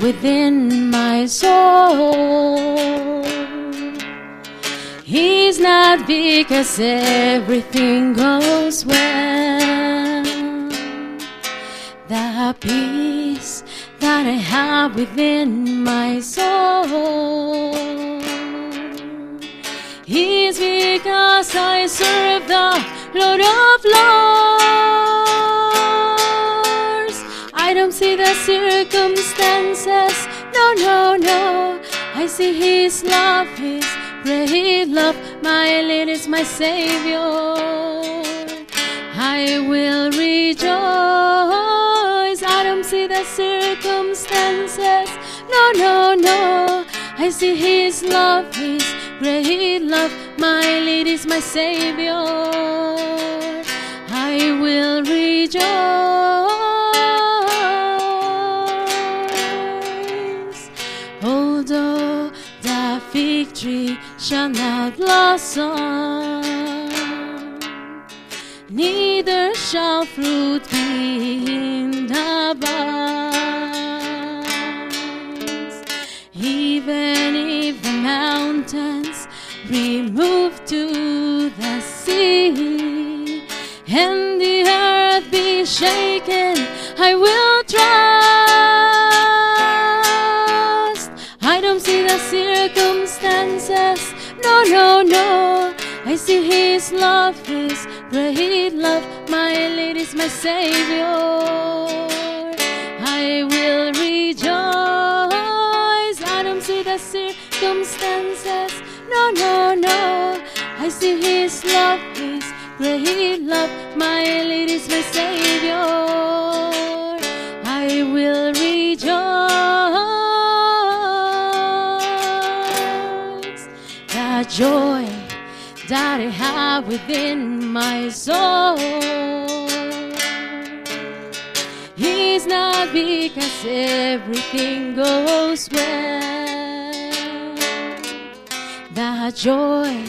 within my soul. He's not because everything goes well. The peace that I have within my soul. He's because I serve the Lord of Lords. Circumstances. No, no, no. I see His love, His great love. My Lord is my Savior. I will rejoice. I don't see the circumstances. No, no, no. I see His love, His great love. My lead is my Savior. I will rejoice. Shall not blossom, neither shall fruit be in the vines. Even if the mountains be moved to the sea, and the earth be shaken, I will trust. No, no, no. I see His love, His great love. My Lord is my Savior. I will rejoice. I don't see the circumstances, no, no, no. I see His love, His great love. My Lord is my Savior. I will rejoice. Joy that I have within my soul. It's not because everything goes well. The joy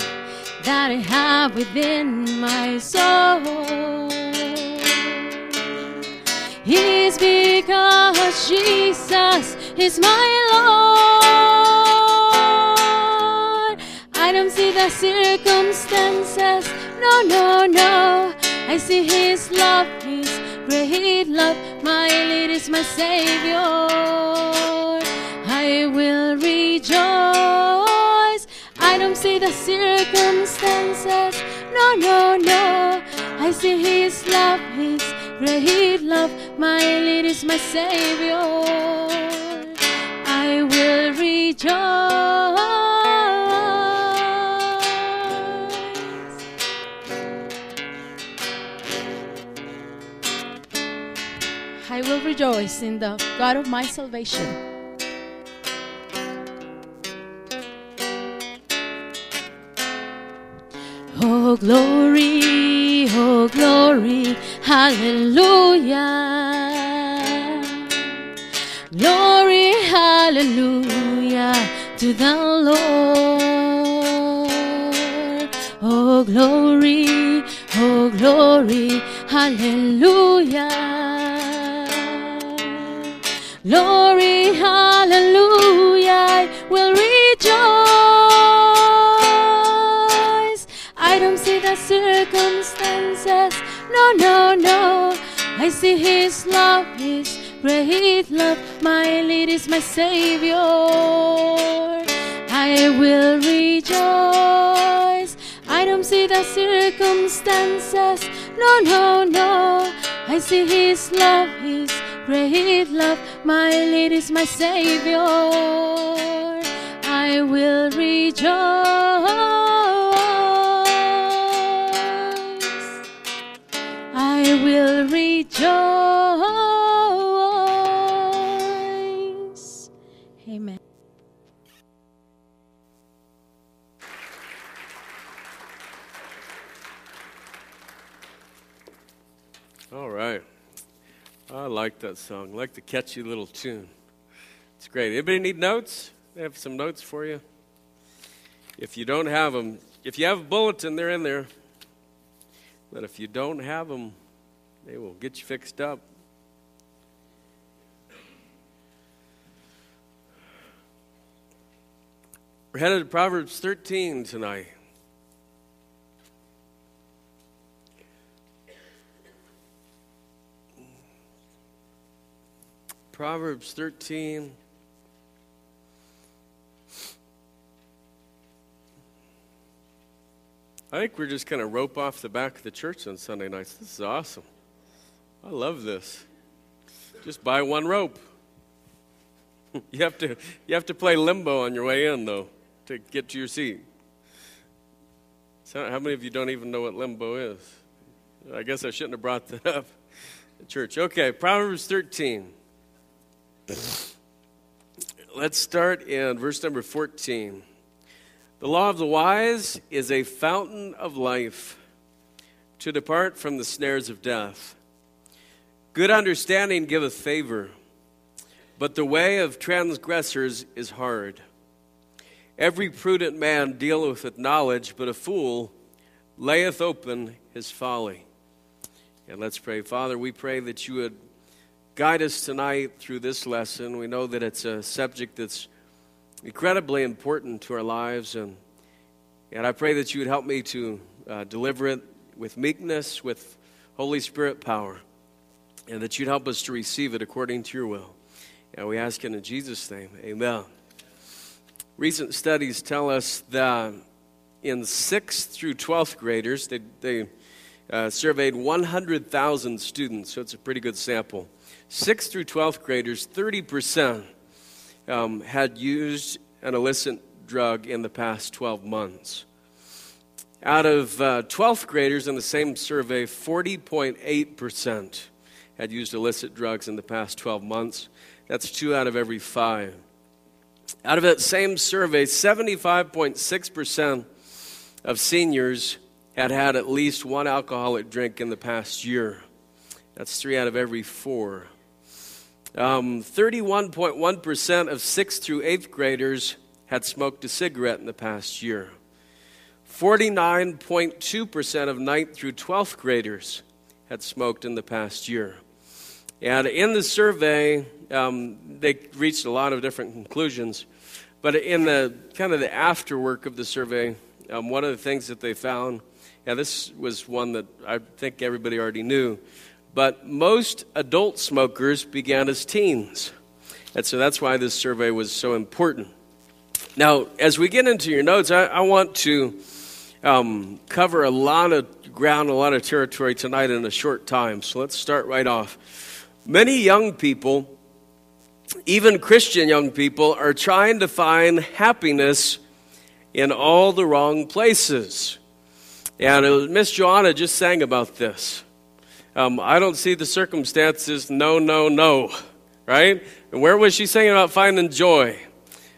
that I have within my soul is because Jesus is my Lord. The circumstances, no, no, no. I see His love, His great love. My lead is my Savior. I will rejoice. I don't see the circumstances, no, no, no. I see His love, His great love. My lead is my Savior. I will rejoice. Will rejoice in the God of my salvation. Oh, glory, oh, glory, hallelujah. Glory, hallelujah to the Lord. Oh, glory, oh, glory, hallelujah. Glory, hallelujah, I will rejoice. I don't see the circumstances, no, no, no. I see His love, His great love. My lead is my Savior. I will rejoice. I don't see the circumstances, no, no, no. I see His love, His great love. My lead is my Savior. I will rejoice. I will rejoice. Amen. All right. I like that song. I like the catchy little tune. It's great. Anybody need notes? I have some notes for you. If you don't have them, if you have a bulletin, they're in there. But if you don't have them, they will get you fixed up. We're headed to Proverbs 13 tonight. Proverbs 13. I think we're just going to rope off the back of the church on Sunday nights. This is awesome. I love this. Just buy one rope. you have to you have to play limbo on your way in though to get to your seat. So how many of you don't even know what limbo is? I guess I shouldn't have brought that up at church. Okay, Proverbs 13. Let's start in verse number 14. The law of the wise is a fountain of life to depart from the snares of death. Good understanding giveth favor, but the way of transgressors is hard. Every prudent man dealeth with knowledge, but a fool layeth open his folly. And let's pray. Father, we pray that you would guide us tonight through this lesson. We know that it's a subject that's incredibly important to our lives, and, and I pray that you would help me to uh, deliver it with meekness, with Holy Spirit power, and that you'd help us to receive it according to your will. And we ask it in Jesus' name. Amen. Recent studies tell us that in 6th through 12th graders, they, they uh, surveyed 100,000 students, so it's a pretty good sample. 6th through 12th graders, 30% um, had used an illicit drug in the past 12 months. Out of uh, 12th graders in the same survey, 40.8% had used illicit drugs in the past 12 months. That's two out of every five. Out of that same survey, 75.6% of seniors had had at least one alcoholic drink in the past year. That's three out of every four. Um, 31.1% of 6th through 8th graders had smoked a cigarette in the past year. 49.2% of 9th through 12th graders had smoked in the past year. And in the survey, um, they reached a lot of different conclusions. But in the kind of the afterwork of the survey, um, one of the things that they found, yeah, this was one that I think everybody already knew, but most adult smokers began as teens. And so that's why this survey was so important. Now, as we get into your notes, I, I want to um, cover a lot of ground, a lot of territory tonight in a short time. So let's start right off. Many young people, even Christian young people, are trying to find happiness in all the wrong places. And Miss Joanna just sang about this. Um, I don't see the circumstances, no, no, no, right? And where was she saying about finding joy?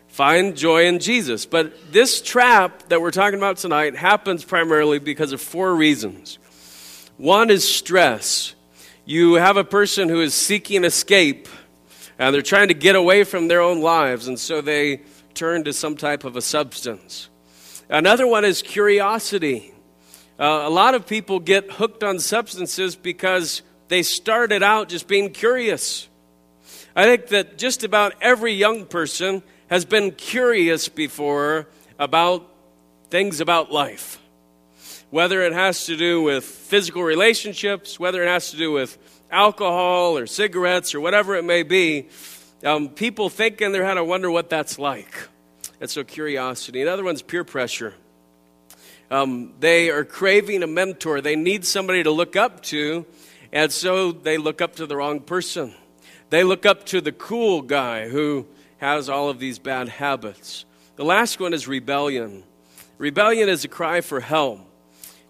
Find joy in Jesus. But this trap that we're talking about tonight happens primarily because of four reasons. One is stress. You have a person who is seeking escape, and they're trying to get away from their own lives, and so they turn to some type of a substance. Another one is curiosity. Uh, a lot of people get hooked on substances because they started out just being curious. I think that just about every young person has been curious before about things about life. Whether it has to do with physical relationships, whether it has to do with alcohol or cigarettes or whatever it may be, um, people think in their head, I wonder what that's like. And so, curiosity. Another one's peer pressure. Um, they are craving a mentor. They need somebody to look up to, and so they look up to the wrong person. They look up to the cool guy who has all of these bad habits. The last one is rebellion. Rebellion is a cry for help.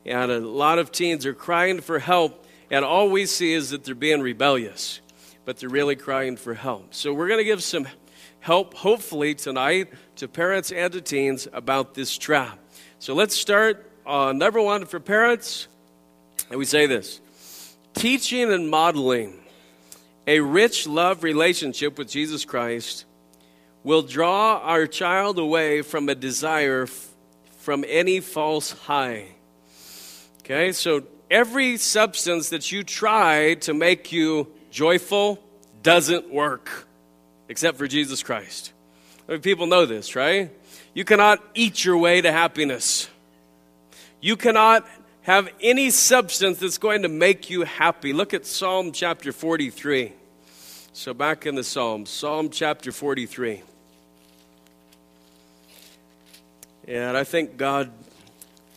And a lot of teens are crying for help, and all we see is that they're being rebellious, but they're really crying for help. So we're going to give some help, hopefully, tonight to parents and to teens about this trap. So let's start on number one for parents. And we say this teaching and modeling a rich love relationship with Jesus Christ will draw our child away from a desire f- from any false high. Okay, so every substance that you try to make you joyful doesn't work except for Jesus Christ. I mean, people know this, right? You cannot eat your way to happiness. You cannot have any substance that's going to make you happy. Look at Psalm chapter 43. So, back in the Psalms, Psalm chapter 43. And I think God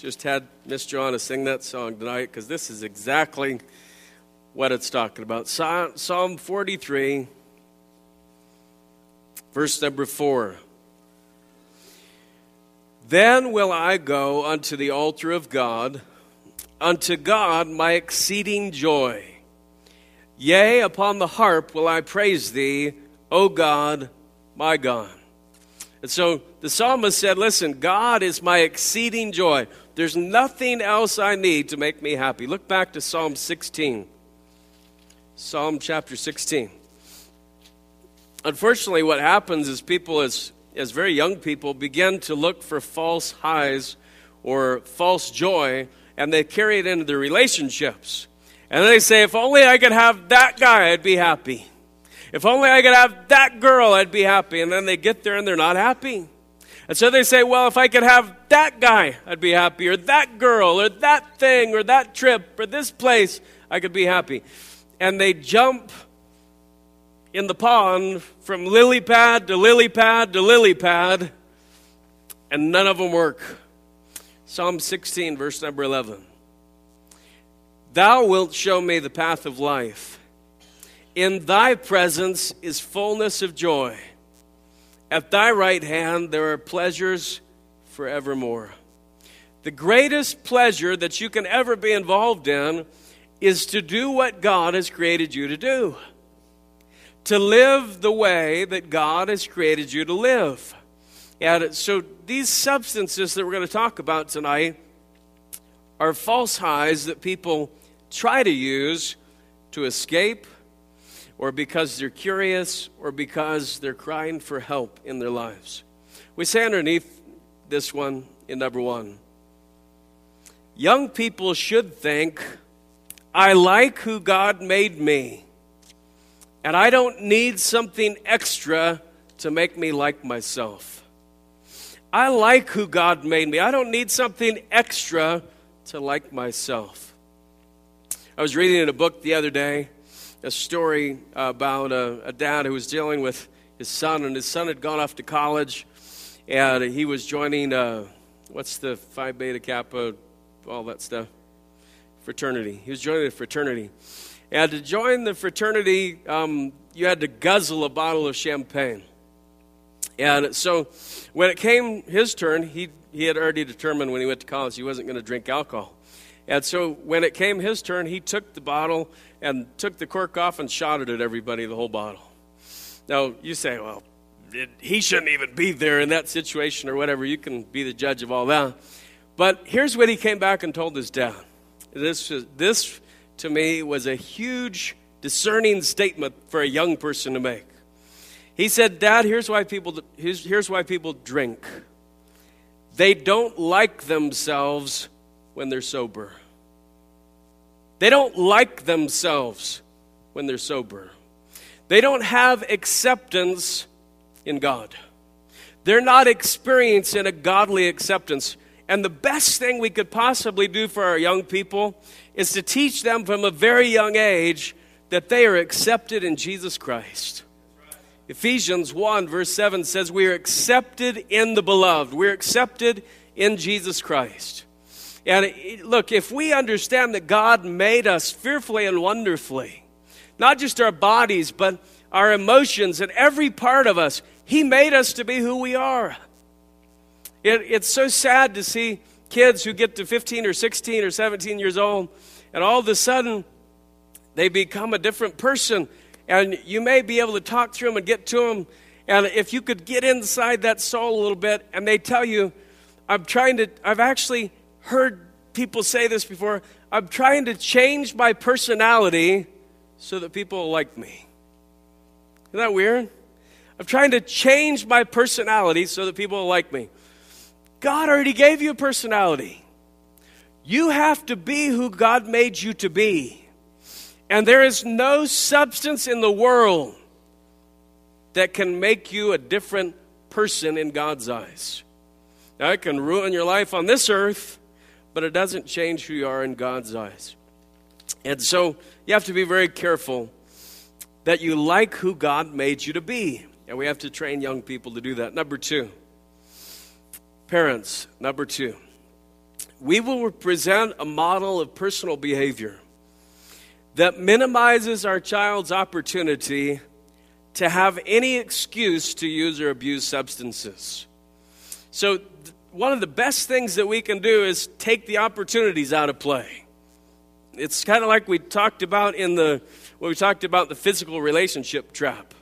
just had Miss Joanna sing that song tonight because this is exactly what it's talking about. Psalm 43, verse number 4. Then will I go unto the altar of God, unto God my exceeding joy. Yea, upon the harp will I praise thee, O God, my God. And so the psalmist said, Listen, God is my exceeding joy. There's nothing else I need to make me happy. Look back to Psalm 16. Psalm chapter 16. Unfortunately, what happens is people, as as very young people, begin to look for false highs or false joy, and they carry it into their relationships. And they say, if only I could have that guy, I'd be happy. If only I could have that girl, I'd be happy. And then they get there and they're not happy. And so they say, well, if I could have that guy, I'd be happy, or that girl, or that thing, or that trip, or this place, I could be happy. And they jump in the pond from lily pad to lily pad to lily pad, and none of them work. Psalm 16, verse number 11. Thou wilt show me the path of life. In thy presence is fullness of joy. At thy right hand there are pleasures forevermore. The greatest pleasure that you can ever be involved in is to do what God has created you to do to live the way that God has created you to live. And so these substances that we're going to talk about tonight are false highs that people try to use to escape or because they're curious or because they're crying for help in their lives. We say underneath this one in number one young people should think, I like who God made me. And I don't need something extra to make me like myself. I like who God made me. I don't need something extra to like myself. I was reading in a book the other day a story about a, a, dad who was dealing with his son, and his son had gone off to college, and he was joining, uh, what's the Phi Beta Kappa, all that stuff? Fraternity. He was joining a fraternity. And to join the fraternity, um, you had to guzzle a bottle of champagne. And so when it came his turn, he, he had already determined when he went to college he wasn't going to drink alcohol. And so when it came his turn, he took the bottle and took the cork off and shot it at everybody, the whole bottle. Now, you say, well, it, he shouldn't even be there in that situation or whatever. You can be the judge of all that. But here's what he came back and told his dad. This, this to me was a huge discerning statement for a young person to make. He said, Dad, here's why people, here's, here's why people drink. They don't like themselves when they're sober. They don't like themselves when they're sober. They don't have acceptance in God. They're not experiencing a godly acceptance. And the best thing we could possibly do for our young people is to teach them from a very young age that they are accepted in Jesus Christ. Ephesians 1, verse 7 says, We are accepted in the beloved. We're accepted in Jesus Christ. And look, if we understand that God made us fearfully and wonderfully, not just our bodies, but our emotions and every part of us, He made us to be who we are. It, it's so sad to see kids who get to 15 or 16 or 17 years old, and all of a sudden they become a different person. And you may be able to talk to them and get to them. And if you could get inside that soul a little bit, and they tell you, I'm trying to, I've actually heard people say this before, I'm trying to change my personality so that people like me. Isn't that weird? I'm trying to change my personality so that people like me. God already gave you a personality. You have to be who God made you to be. And there is no substance in the world that can make you a different person in God's eyes. Now, it can ruin your life on this earth, but it doesn't change who you are in God's eyes. And so you have to be very careful that you like who God made you to be. And we have to train young people to do that. Number two, parents, number two, we will present a model of personal behavior that minimizes our child's opportunity to have any excuse to use or abuse substances. So, one of the best things that we can do is take the opportunities out of play. It's kind of like we talked about in the when we talked about the physical relationship trap.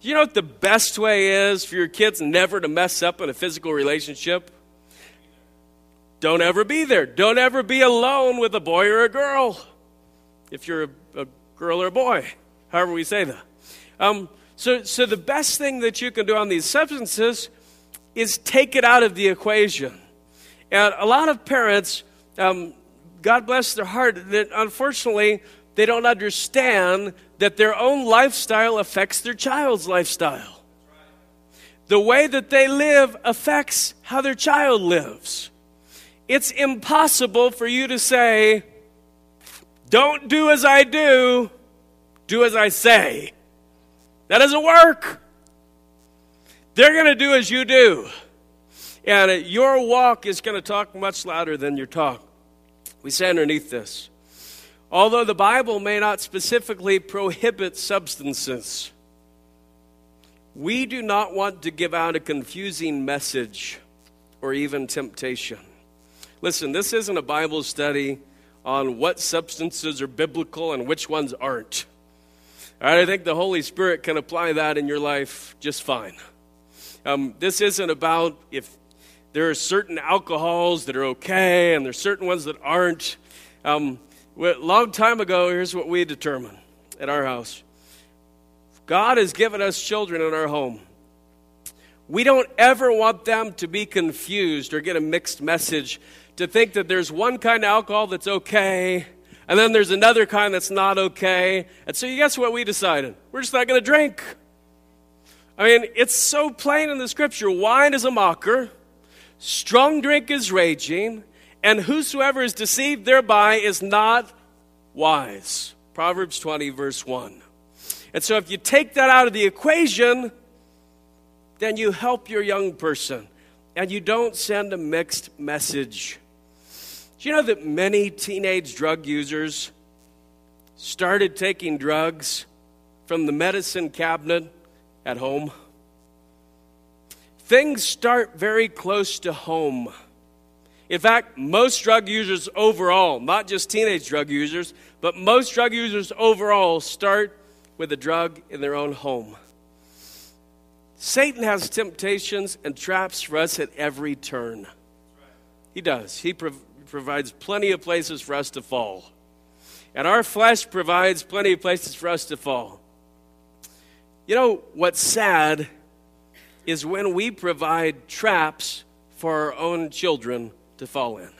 You know what the best way is for your kids never to mess up in a physical relationship? Don't ever be there. Don't ever be alone with a boy or a girl. If you're a, a girl or a boy, however we say that. Um, so, so the best thing that you can do on these substances is take it out of the equation. And a lot of parents, um, God bless their heart, that unfortunately they don't understand that their own lifestyle affects their child's lifestyle. The way that they live affects how their child lives. It's impossible for you to say, don't do as I do, do as I say. That doesn't work. They're going to do as you do. And your walk is going to talk much louder than your talk. We say underneath this although the Bible may not specifically prohibit substances, we do not want to give out a confusing message or even temptation. Listen, this isn't a Bible study on what substances are biblical and which ones aren't. I think the Holy Spirit can apply that in your life just fine. Um, this isn't about if there are certain alcohols that are okay and there's certain ones that aren't. Um, a long time ago, here's what we determined at our house God has given us children in our home. We don't ever want them to be confused or get a mixed message to think that there's one kind of alcohol that's okay and then there's another kind that's not okay. And so, you guess what we decided? We're just not going to drink. I mean, it's so plain in the scripture wine is a mocker, strong drink is raging, and whosoever is deceived thereby is not wise. Proverbs 20, verse 1. And so, if you take that out of the equation, then you help your young person and you don't send a mixed message. Do you know that many teenage drug users started taking drugs from the medicine cabinet at home? Things start very close to home. In fact, most drug users overall, not just teenage drug users, but most drug users overall start with a drug in their own home. Satan has temptations and traps for us at every turn. He does. He prov- provides plenty of places for us to fall. And our flesh provides plenty of places for us to fall. You know, what's sad is when we provide traps for our own children to fall in.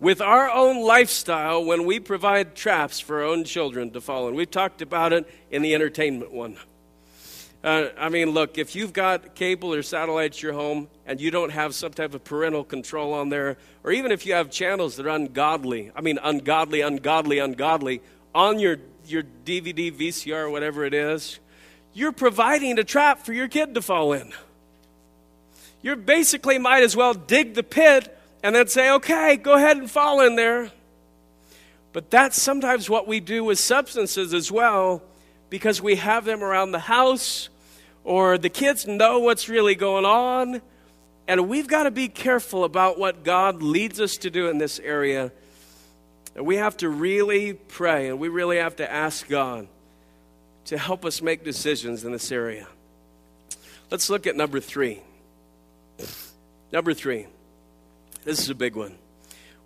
With our own lifestyle, when we provide traps for our own children to fall in, we've talked about it in the entertainment one. Uh, I mean, look, if you've got cable or satellite at your home and you don't have some type of parental control on there, or even if you have channels that are ungodly, I mean, ungodly, ungodly, ungodly, on your, your DVD, VCR, whatever it is, you're providing a trap for your kid to fall in. You basically might as well dig the pit and then say, okay, go ahead and fall in there. But that's sometimes what we do with substances as well because we have them around the house or the kids know what's really going on. And we've got to be careful about what God leads us to do in this area. And we have to really pray and we really have to ask God to help us make decisions in this area. Let's look at number three. Number three. This is a big one.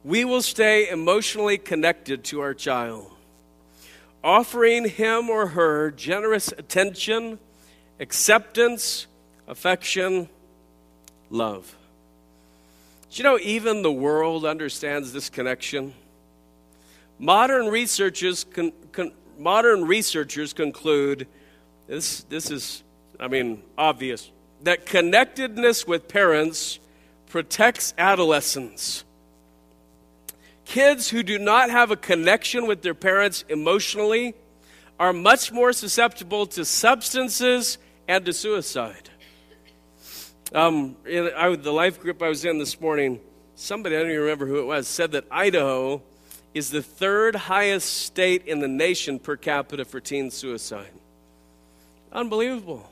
We will stay emotionally connected to our child offering him or her generous attention, acceptance, affection, love. Do you know even the world understands this connection? Modern researchers, con, con, modern researchers conclude this, this is, I mean, obvious that connectedness with parents protects adolescents. Kids who do not have a connection with their parents emotionally are much more susceptible to substances and to suicide. Um, in I, the life group I was in this morning, somebody, I don't even remember who it was, said that Idaho is the third highest state in the nation per capita for teen suicide. Unbelievable.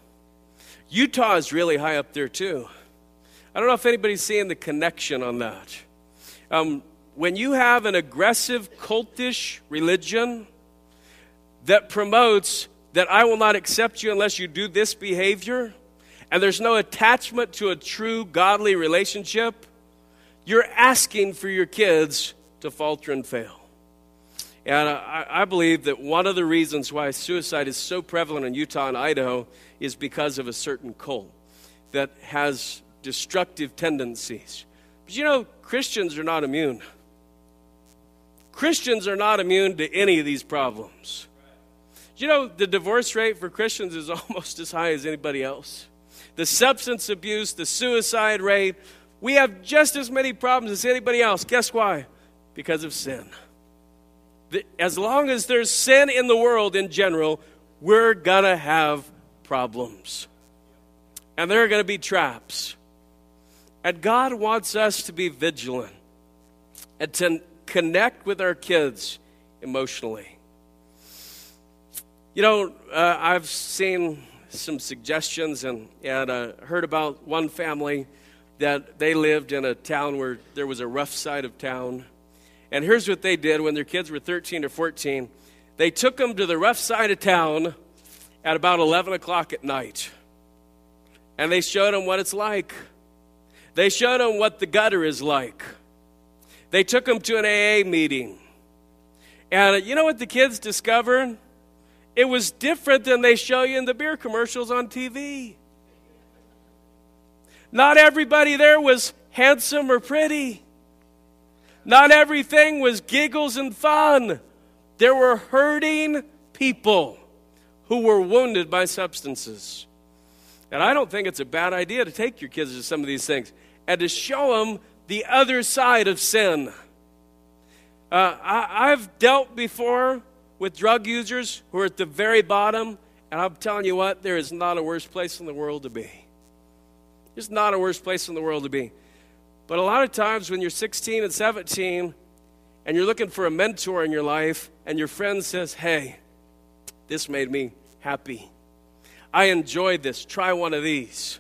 Utah is really high up there, too. I don't know if anybody's seeing the connection on that. Um, when you have an aggressive, cultish religion that promotes that I will not accept you unless you do this behavior, and there's no attachment to a true godly relationship, you're asking for your kids to falter and fail. And I, I, believe that one of the reasons why suicide is so prevalent in Utah and Idaho is because of a certain cult that has destructive tendencies. But you know, Christians are not immune. Christians are not immune to any of these problems. You know, the divorce rate for Christians is almost as high as anybody else. The substance abuse, the suicide rate, we have just as many problems as anybody else. Guess why? Because of sin. As long as there's sin in the world in general, we're going to have problems. And there are going to be traps. And God wants us to be vigilant and to connect with our kids emotionally. You know, uh, I've seen some suggestions and, and uh, heard about one family that they lived in a town where there was a rough side of town. And here's what they did when their kids were 13 or 14 they took them to the rough side of town at about 11 o'clock at night. And they showed them what it's like. They showed them what the gutter is like. They took them to an AA meeting. And you know what the kids discovered? It was different than they show you in the beer commercials on TV. Not everybody there was handsome or pretty. Not everything was giggles and fun. There were hurting people who were wounded by substances. And I don't think it's a bad idea to take your kids to some of these things and to show them the other side of sin. Uh, I, I've dealt before with drug users who are at the very bottom, and I'm telling you what, there is not a worse place in the world to be. There's not a worse place in the world to be. But a lot of times when you're 16 and 17 and you're looking for a mentor in your life, and your friend says, Hey, this made me happy. I enjoyed this. Try one of these.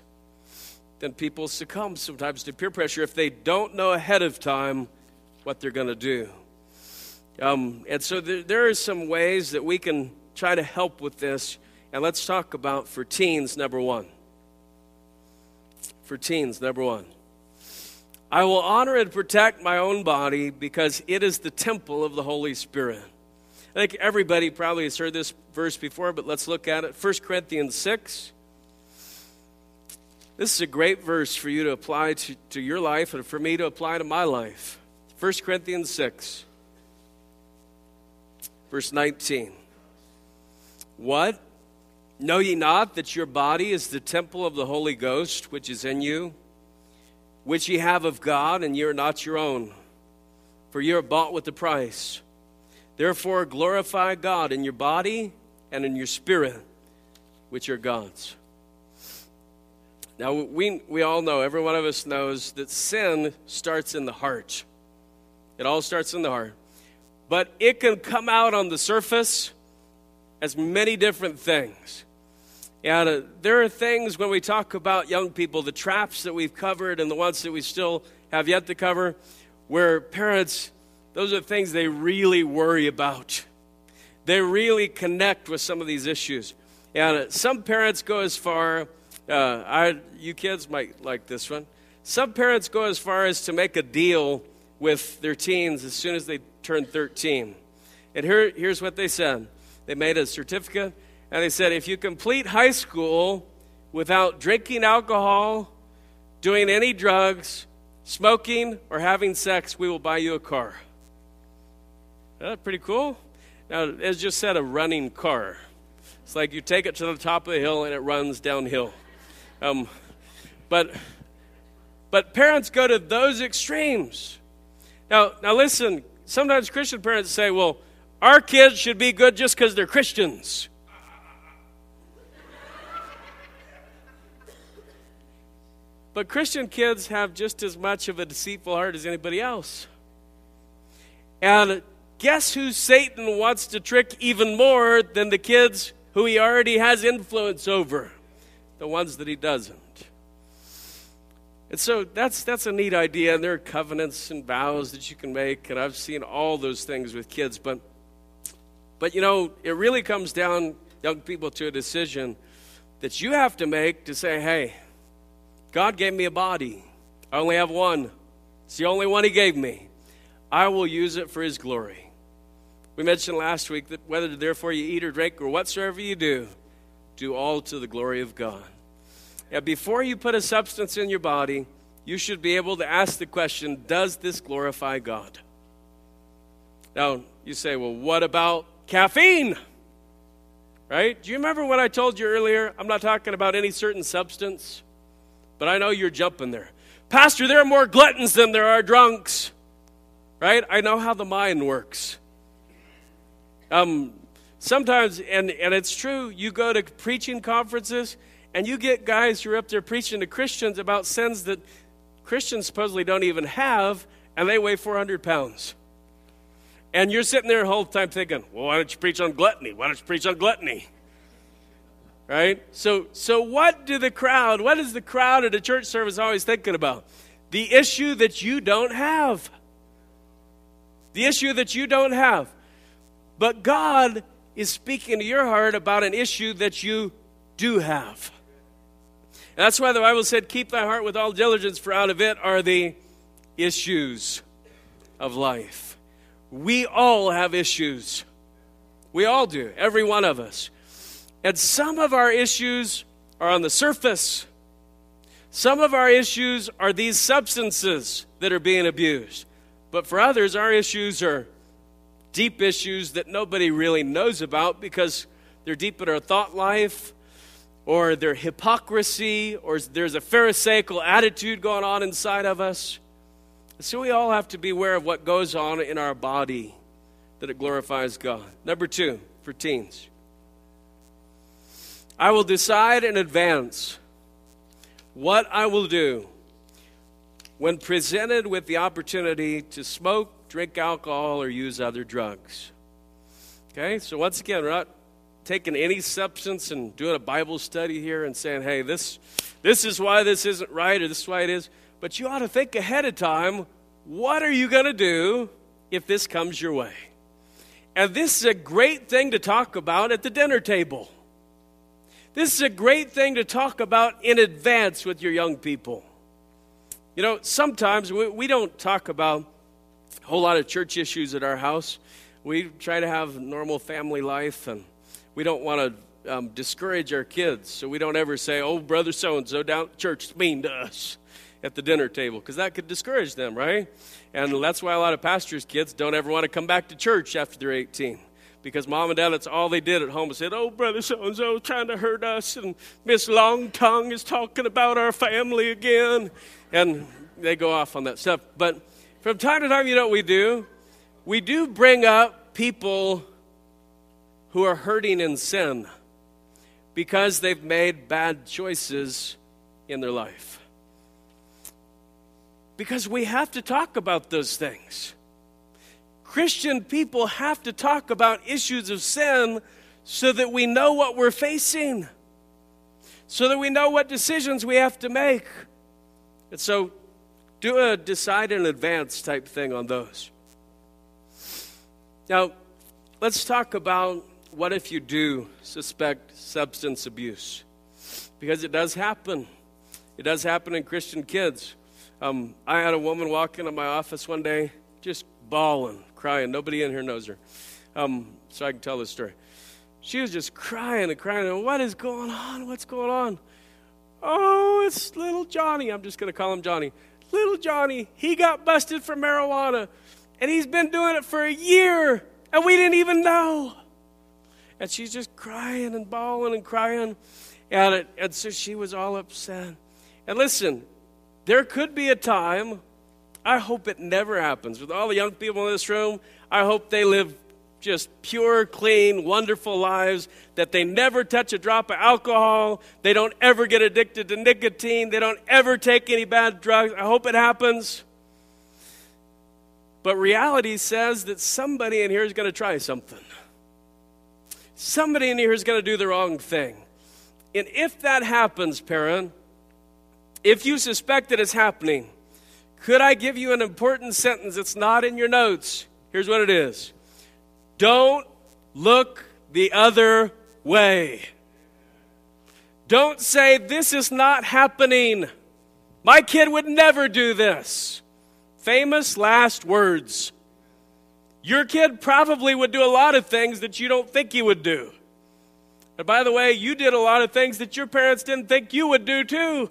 Then people succumb sometimes to peer pressure if they don't know ahead of time what they're going to do. Um, and so there, there are some ways that we can try to help with this. And let's talk about for teens, number one. For teens, number one. I will honor and protect my own body because it is the temple of the Holy Spirit. I think everybody probably has heard this verse before, but let's look at it. 1 Corinthians 6. This is a great verse for you to apply to, to your life and for me to apply to my life. 1 Corinthians 6. Verse 19. What? Know ye not that your body is the temple of the Holy Ghost, which is in you, which ye have of God, and ye are not your own? For ye are bought with a price. Therefore, glorify God in your body and in your spirit, which are God's. Now, we, we all know, every one of us knows, that sin starts in the heart. It all starts in the heart but it can come out on the surface as many different things. And uh, there are things when we talk about young people, the traps that we've covered and the ones that we still have yet to cover, where parents, those are things they really worry about. They really connect with some of these issues. And some parents go as far, uh, I, you kids might like this one. Some parents go as far as to make a deal with their teens as soon as they turn 13. And here, here's what they said they made a certificate, and they said if you complete high school without drinking alcohol, doing any drugs, smoking, or having sex, we will buy you a car. That's pretty cool. Now, as just said a running car. It's like you take it to the top of the hill and it runs downhill. Um, but But parents go to those extremes. Now, now listen, sometimes Christian parents say, well, our kids should be good just because they're Christians. But Christian kids have just as much of a deceitful heart as anybody else. And guess who Satan wants to trick even more than the kids who he already has influence over? The ones that he doesn't. And so that's that's a neat idea, and there are covenants and vows that you can make, and I've seen all those things with kids, but but you know, it really comes down, young people, to a decision that you have to make to say, hey, God gave me a body. I only have one. It's the only one He gave me. I will use it for His glory. We mentioned last week that whether therefore you eat or drink or whatsoever you do, do all to the glory of God. Now, before you put a substance in your body, you should be able to ask the question Does this glorify God? Now, you say, Well, what about caffeine? Right? Do you remember what I told you earlier? I'm not talking about any certain substance but I know you're jumping there. Pastor, there are more gluttons than there are drunks. Right? I know how the mind works. Um, sometimes, and, and it's true, you go to preaching conferences and you get guys who are up there preaching to Christians about sins that Christians supposedly don't even have, and they weigh 400 pounds. And you're sitting there the whole time thinking, well, why don't you preach on gluttony? Why don't you preach on gluttony? right? So, so what do the crowd, what is the crowd at a church service always thinking about? The issue that you don't have. The issue that you don't have. But God is speaking to your heart about an issue that you do have. And that's why the Bible said, Keep thy heart with all diligence, for out of it are the issues of life. We all have issues. We all do, every one of us. And some of our issues are on the surface. Some of our issues are these substances that are being abused. But for others, our issues are deep issues that nobody really knows about because they're deep in our thought life, or they're hypocrisy, or there's a Pharisaical attitude going on inside of us. So we all have to be aware of what goes on in our body that it glorifies God. Number two, for teens. I will decide in advance what I will do when presented with the opportunity to smoke, drink alcohol, or use other drugs. Okay, so once again, we're not taking any substance and doing a Bible study here and saying, hey, this, this is why this isn't right or this is why it is. But you ought to think ahead of time what are you going to do if this comes your way? And this is a great thing to talk about at the dinner table. This is a great thing to talk about in advance with your young people. You know, sometimes we, we don't talk about a whole lot of church issues at our house. We try to have normal family life, and we don't want to um, discourage our kids. So we don't ever say, oh, brother so and so down church mean to us at the dinner table, because that could discourage them, right? And that's why a lot of pastors' kids don't ever want to come back to church after they're 18 because mom and dad, that's all they did at home. Said, "Oh, brother so and so trying to hurt us, and Miss Long Tongue is talking about our family again," and they go off on that stuff. But from time to time, you know what we do? We do bring up people who are hurting in sin because they've made bad choices in their life. Because we have to talk about those things. Christian people have to talk about issues of sin so that we know what we're facing, so that we know what decisions we have to make. And so, do a decide in advance type thing on those. Now, let's talk about what if you do suspect substance abuse? Because it does happen. It does happen in Christian kids. Um, I had a woman walk into my office one day just bawling, crying. Nobody in here knows her. Um, so I can tell this story. She was just crying and crying. And, what is going on? What's going on? Oh, it's little Johnny. I'm just going to call him Johnny. Little Johnny, he got busted for marijuana, and he's been doing it for a year, and we didn't even know. And she's just crying and bawling and crying. And, it, and so she was all upset. And listen, there could be a time, I hope it never happens. With all the young people in this room, I hope they live just pure, clean, wonderful lives, that they never touch a drop of alcohol, they don't ever get addicted to nicotine, they don't ever take any bad drugs. I hope it happens. But reality says that somebody in here is going to try something. Somebody in here is going to do the wrong thing. And if that happens, parent, if you suspect that it's happening, could I give you an important sentence that's not in your notes? Here's what it is Don't look the other way. Don't say, This is not happening. My kid would never do this. Famous last words. Your kid probably would do a lot of things that you don't think he would do. And by the way, you did a lot of things that your parents didn't think you would do too.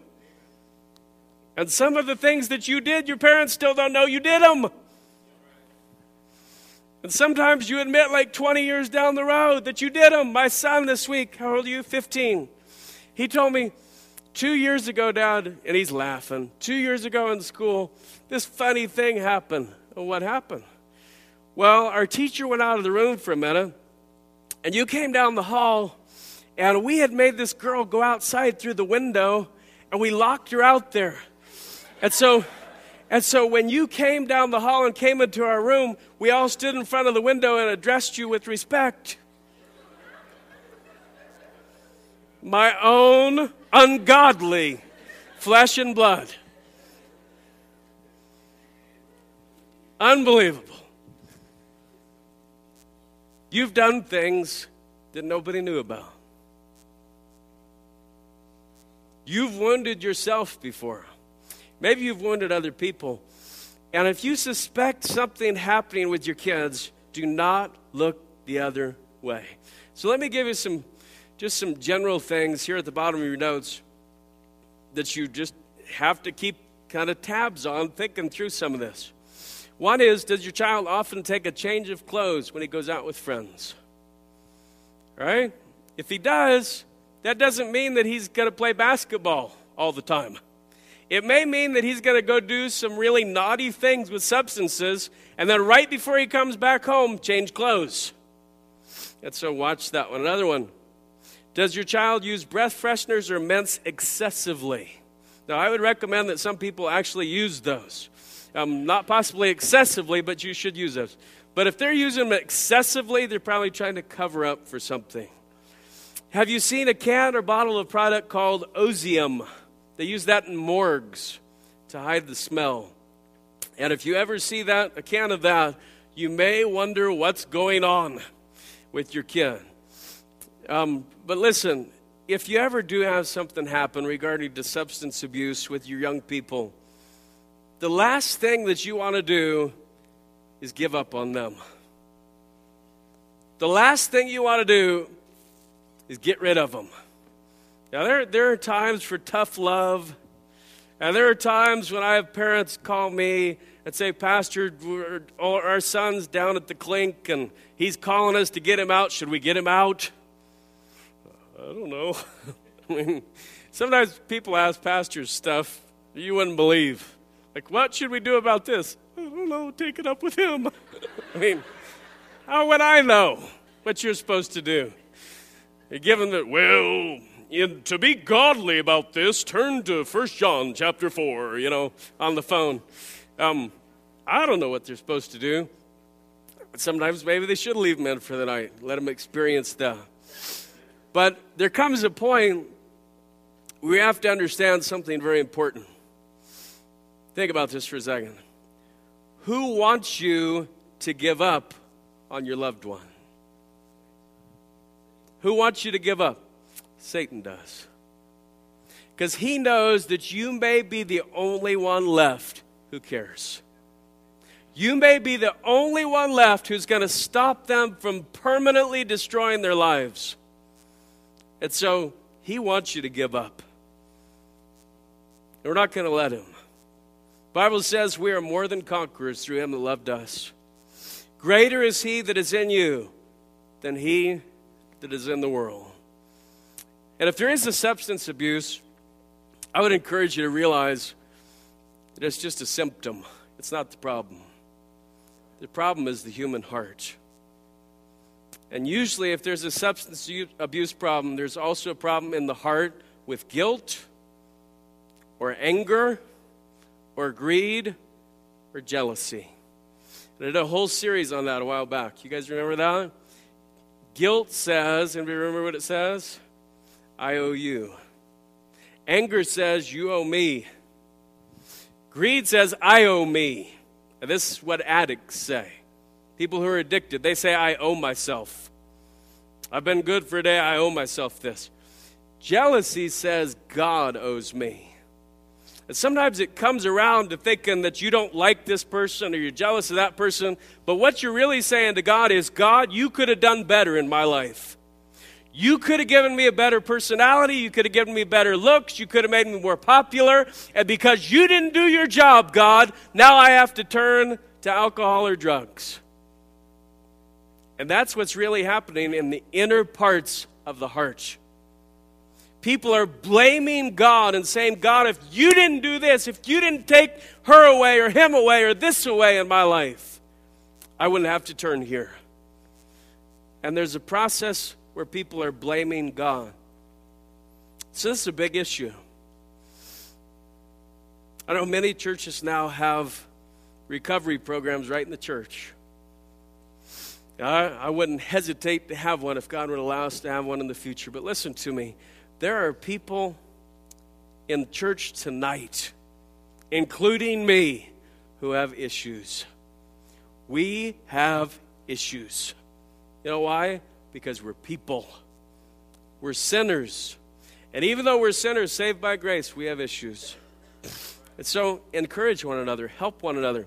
And some of the things that you did, your parents still don't know you did them. And sometimes you admit, like 20 years down the road, that you did them. My son this week, how old are you? 15. He told me, two years ago, Dad, and he's laughing. Two years ago in school, this funny thing happened. What happened? Well, our teacher went out of the room for a minute, and you came down the hall, and we had made this girl go outside through the window, and we locked her out there. And so, and so when you came down the hall and came into our room, we all stood in front of the window and addressed you with respect. My own ungodly flesh and blood. Unbelievable. You've done things that nobody knew about. You've wounded yourself before. Maybe you've wounded other people. And if you suspect something happening with your kids, do not look the other way. So let me give you some just some general things here at the bottom of your notes that you just have to keep kind of tabs on thinking through some of this. One is Does your child often take a change of clothes when he goes out with friends? Right? If he does, that doesn't mean that he's going to play basketball all the time. It may mean that he's going to go do some really naughty things with substances, and then right before he comes back home, change clothes. And so, watch that one. Another one Does your child use breath fresheners or mints excessively? Now, I would recommend that some people actually use those. Um, not possibly excessively, but you should use those. But if they're using them excessively, they're probably trying to cover up for something. Have you seen a can or bottle of product called Ozium? They use that in morgues to hide the smell. And if you ever see that, a can of that, you may wonder what's going on with your kid. Um, but listen, if you ever do have something happen regarding to substance abuse with your young people, the last thing that you want to do is give up on them. The last thing you want to do is get rid of them. Now, there, there are times for tough love, and there are times when I have parents call me and say, Pastor, our son's down at the clink, and he's calling us to get him out. Should we get him out? I don't know. I mean, sometimes people ask pastors stuff you wouldn't believe. Like, what should we do about this? I don't know, take it up with him. I mean, how would I know what you're supposed to do? Give Given that, well, in, to be godly about this, turn to 1 John chapter 4, you know, on the phone. Um, I don't know what they're supposed to do. Sometimes maybe they should leave men for the night, let them experience that. But there comes a point we have to understand something very important. Think about this for a second. Who wants you to give up on your loved one? Who wants you to give up? Satan does. Because he knows that you may be the only one left who cares. You may be the only one left who's going to stop them from permanently destroying their lives. And so he wants you to give up. We're not going to let him. Bible says we are more than conquerors through him that loved us. Greater is he that is in you than he that is in the world. And if there is a substance abuse, I would encourage you to realize that it's just a symptom. It's not the problem. The problem is the human heart. And usually, if there's a substance abuse problem, there's also a problem in the heart with guilt or anger or greed or jealousy. I did a whole series on that a while back. You guys remember that? Guilt says, and remember what it says? I owe you. Anger says, You owe me. Greed says, I owe me. And this is what addicts say. People who are addicted, they say, I owe myself. I've been good for a day, I owe myself this. Jealousy says, God owes me. And sometimes it comes around to thinking that you don't like this person or you're jealous of that person. But what you're really saying to God is, God, you could have done better in my life. You could have given me a better personality. You could have given me better looks. You could have made me more popular. And because you didn't do your job, God, now I have to turn to alcohol or drugs. And that's what's really happening in the inner parts of the heart. People are blaming God and saying, God, if you didn't do this, if you didn't take her away or him away or this away in my life, I wouldn't have to turn here. And there's a process where people are blaming God. So this is a big issue. I know many churches now have recovery programs right in the church. I, I wouldn't hesitate to have one if God would allow us to have one in the future. But listen to me. There are people in church tonight, including me, who have issues. We have issues. You know why? Because we're people. We're sinners. And even though we're sinners saved by grace, we have issues. And so encourage one another, help one another.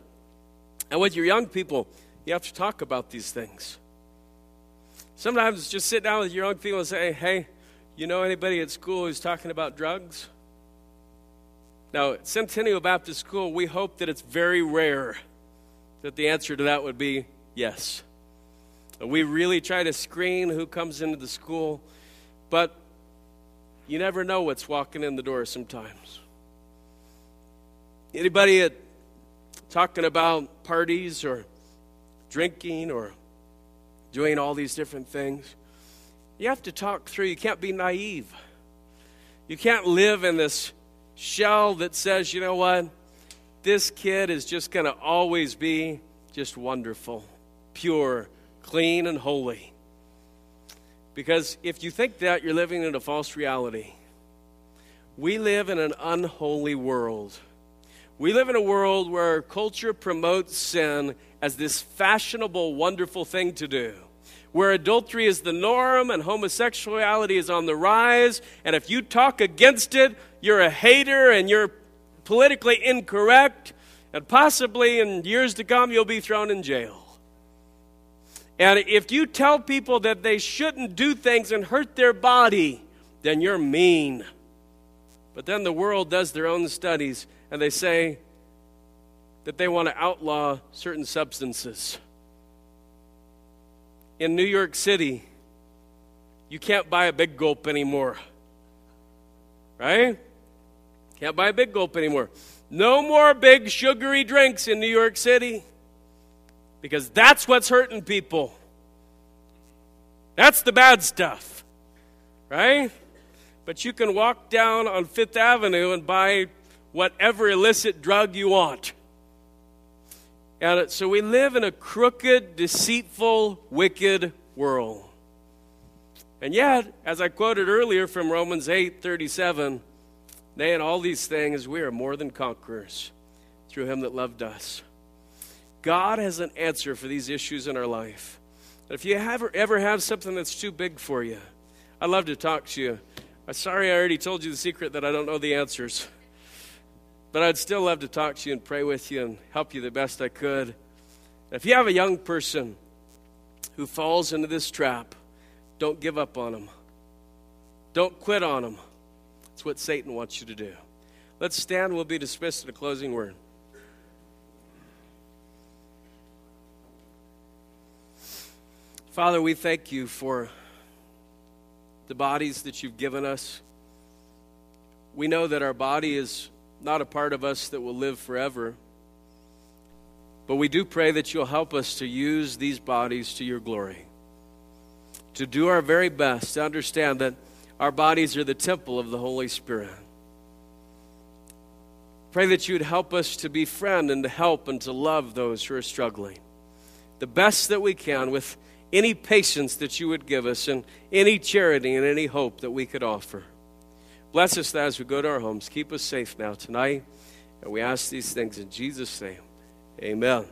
And with your young people, you have to talk about these things. Sometimes just sit down with your young people and say, hey, you know anybody at school who's talking about drugs? Now, at Centennial Baptist School, we hope that it's very rare that the answer to that would be yes. We really try to screen who comes into the school, but you never know what's walking in the door sometimes. Anybody at, talking about parties or drinking or doing all these different things? You have to talk through. You can't be naive. You can't live in this shell that says, you know what? This kid is just going to always be just wonderful, pure, clean, and holy. Because if you think that, you're living in a false reality. We live in an unholy world. We live in a world where culture promotes sin as this fashionable, wonderful thing to do where adultery is the norm and homosexuality is on the rise. And if you talk against it, you're a hater and you're politically incorrect. And possibly in years to come, you'll be thrown in jail. And if you tell people that they shouldn't do things and hurt their body, then you're mean. But then the world does their own studies and they say that they want to outlaw certain substances in New York City, you can't buy a big gulp anymore. Right? Can't buy a big gulp anymore. No more big sugary drinks in New York City because that's what's hurting people. That's the bad stuff. Right? But you can walk down on Fifth Avenue and buy whatever illicit drug you want. And so we live in a crooked, deceitful, wicked world. And yet, as I quoted earlier from Romans 8 37, nay, in all these things we are more than conquerors through him that loved us. God has an answer for these issues in our life. If you ever, ever have something that's too big for you, I'd love to talk to you. I'm sorry I already told you the secret that I don't know the answers. But I'd still love to talk to you and pray with you and help you the best I could. If you have a young person who falls into this trap, don't give up on them. Don't quit on them. That's what Satan wants you to do. Let's stand. We'll be dismissed in a closing word. Father, we thank you for the bodies that you've given us. We know that our body is not a part of us that will live forever. But we do pray that you'll help us to use these bodies to your glory, to do our very best to understand that our bodies are the temple of the Holy Spirit. Pray that you would help us to befriend and to help and to love those who are struggling. The best that we can with any patience that you would give us and any charity and any hope that we could offer. Bless us as we go to our homes. Keep us safe now tonight. And we ask these things in Jesus' name. Amen.